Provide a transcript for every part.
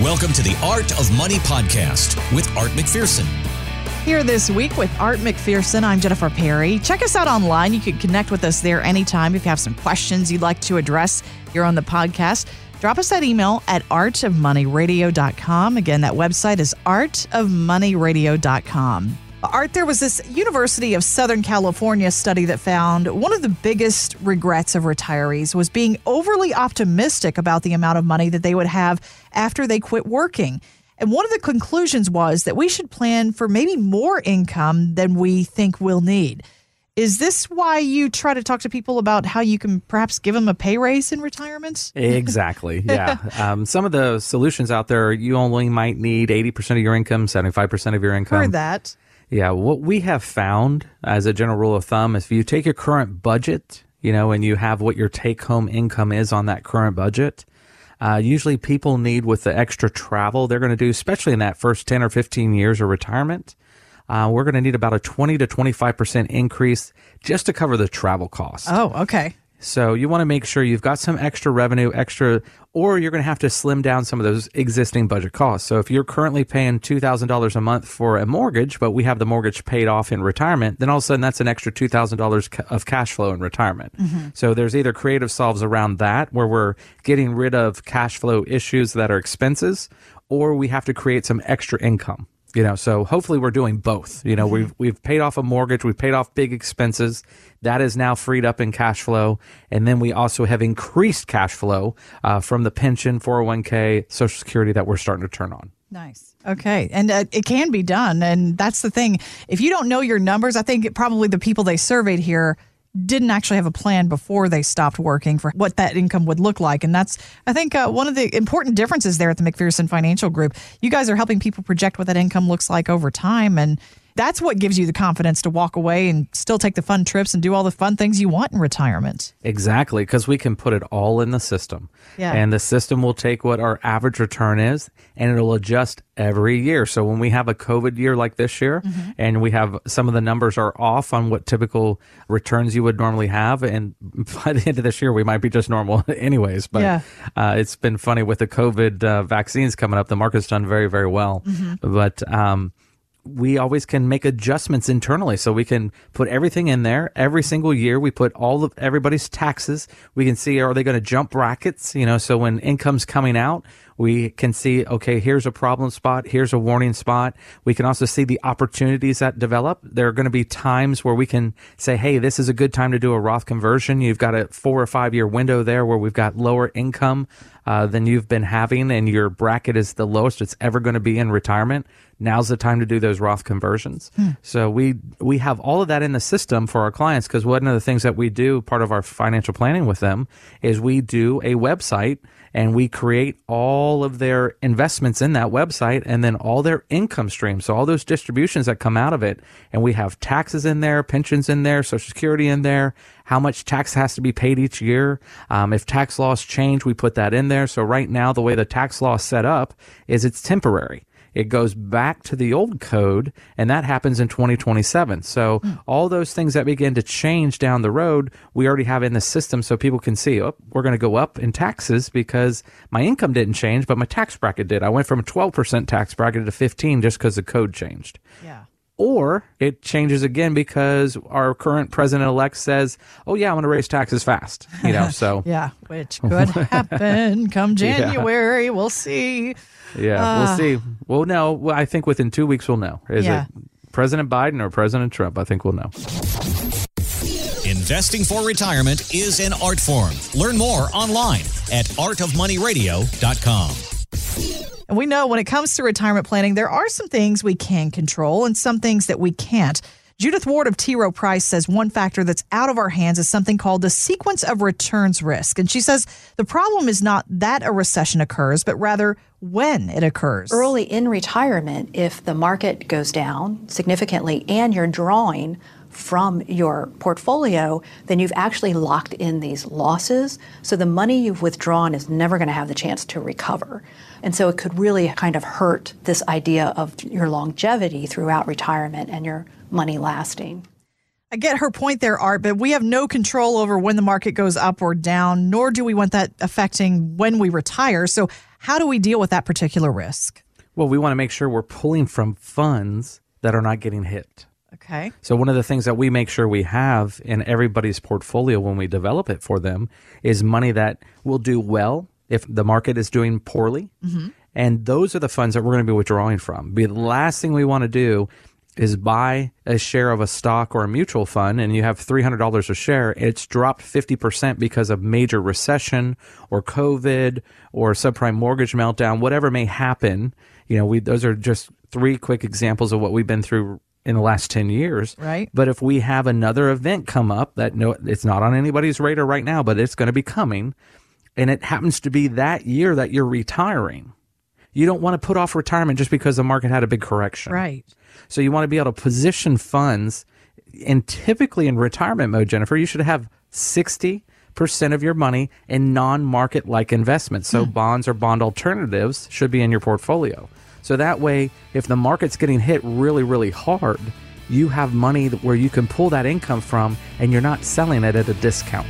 Welcome to the Art of Money podcast with Art McPherson. Here this week with Art McPherson, I'm Jennifer Perry. Check us out online. You can connect with us there anytime if you have some questions you'd like to address here on the podcast. Drop us that email at artofmoneyradio.com. Again, that website is artofmoneyradio.com. Art, there was this University of Southern California study that found one of the biggest regrets of retirees was being overly optimistic about the amount of money that they would have after they quit working. And one of the conclusions was that we should plan for maybe more income than we think we'll need. Is this why you try to talk to people about how you can perhaps give them a pay raise in retirement? Exactly. Yeah. um, some of the solutions out there, you only might need 80% of your income, 75% of your income. Heard that. Yeah, what we have found as a general rule of thumb is if you take your current budget, you know, and you have what your take home income is on that current budget, uh, usually people need with the extra travel they're going to do, especially in that first 10 or 15 years of retirement. Uh, we're going to need about a 20 to 25% increase just to cover the travel costs. Oh, okay. So you want to make sure you've got some extra revenue, extra, or you're going to have to slim down some of those existing budget costs. So if you're currently paying $2,000 a month for a mortgage, but we have the mortgage paid off in retirement, then all of a sudden that's an extra $2,000 of cash flow in retirement. Mm-hmm. So there's either creative solves around that where we're getting rid of cash flow issues that are expenses, or we have to create some extra income you know so hopefully we're doing both. You know mm-hmm. we've we've paid off a mortgage we've paid off big expenses. That is now freed up in cash flow. And then we also have increased cash flow uh, from the pension 401k social security that we're starting to turn on. Nice. Okay. And uh, it can be done. And that's the thing. If you don't know your numbers i think probably the people they surveyed here didn't actually have a plan before they stopped working for what that income would look like. And that's, I think, uh, one of the important differences there at the McPherson Financial Group. You guys are helping people project what that income looks like over time. And that's what gives you the confidence to walk away and still take the fun trips and do all the fun things you want in retirement. Exactly, because we can put it all in the system. Yeah. And the system will take what our average return is and it'll adjust every year. So when we have a COVID year like this year mm-hmm. and we have some of the numbers are off on what typical returns you would normally have, and by the end of this year, we might be just normal anyways. But yeah. uh, it's been funny with the COVID uh, vaccines coming up. The market's done very, very well. Mm-hmm. But, um, we always can make adjustments internally. So we can put everything in there. Every single year we put all of everybody's taxes. We can see are they going to jump brackets? You know so when income's coming out we can see okay here's a problem spot here's a warning spot we can also see the opportunities that develop there are going to be times where we can say hey this is a good time to do a roth conversion you've got a four or five year window there where we've got lower income uh, than you've been having and your bracket is the lowest it's ever going to be in retirement now's the time to do those Roth conversions. Hmm. So we we have all of that in the system for our clients because one of the things that we do, part of our financial planning with them, is we do a website and we create all of their investments in that website and then all their income streams. So all those distributions that come out of it, and we have taxes in there, pensions in there, social security in there, how much tax has to be paid each year. Um, if tax laws change, we put that in there. So right now, the way the tax law is set up is it's temporary it goes back to the old code, and that happens in 2027. So mm. all those things that begin to change down the road, we already have in the system so people can see, oh, we're going to go up in taxes because my income didn't change, but my tax bracket did. I went from a 12% tax bracket to 15 just because the code changed. Yeah or it changes again because our current president elect says, "Oh yeah, I'm going to raise taxes fast." You know, so yeah, which could happen come January. Yeah. We'll see. Yeah, uh, we'll see. We'll know. Well, I think within two weeks we'll know. Is yeah. it President Biden or President Trump? I think we'll know. Investing for retirement is an art form. Learn more online at artofmoneyradio.com. And we know when it comes to retirement planning, there are some things we can control and some things that we can't. Judith Ward of T. Rowe Price says one factor that's out of our hands is something called the sequence of returns risk. And she says the problem is not that a recession occurs, but rather when it occurs. Early in retirement, if the market goes down significantly and you're drawing from your portfolio, then you've actually locked in these losses. So the money you've withdrawn is never going to have the chance to recover. And so it could really kind of hurt this idea of your longevity throughout retirement and your money lasting. I get her point there, Art, but we have no control over when the market goes up or down, nor do we want that affecting when we retire. So, How do we deal with that particular risk? Well, we want to make sure we're pulling from funds that are not getting hit. Okay. So one of the things that we make sure we have in everybody's portfolio when we develop it for them is money that will do well if the market is doing poorly. Mm-hmm. And those are the funds that we're going to be withdrawing from. The last thing we want to do is buy a share of a stock or a mutual fund and you have $300 a share, it's dropped 50% because of major recession or COVID or subprime mortgage meltdown, whatever may happen. You know, we, those are just three quick examples of what we've been through in the last 10 years. Right. But if we have another event come up that no, it's not on anybody's radar right now, but it's going to be coming and it happens to be that year that you're retiring. You don't want to put off retirement just because the market had a big correction. Right. So you want to be able to position funds. And typically in retirement mode, Jennifer, you should have 60% of your money in non market like investments. So mm. bonds or bond alternatives should be in your portfolio. So that way, if the market's getting hit really, really hard, you have money where you can pull that income from and you're not selling it at a discount.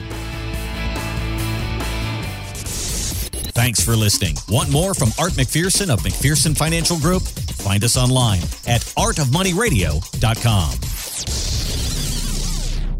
Thanks for listening. Want more from Art McPherson of McPherson Financial Group? Find us online at artofmoneyradio.com.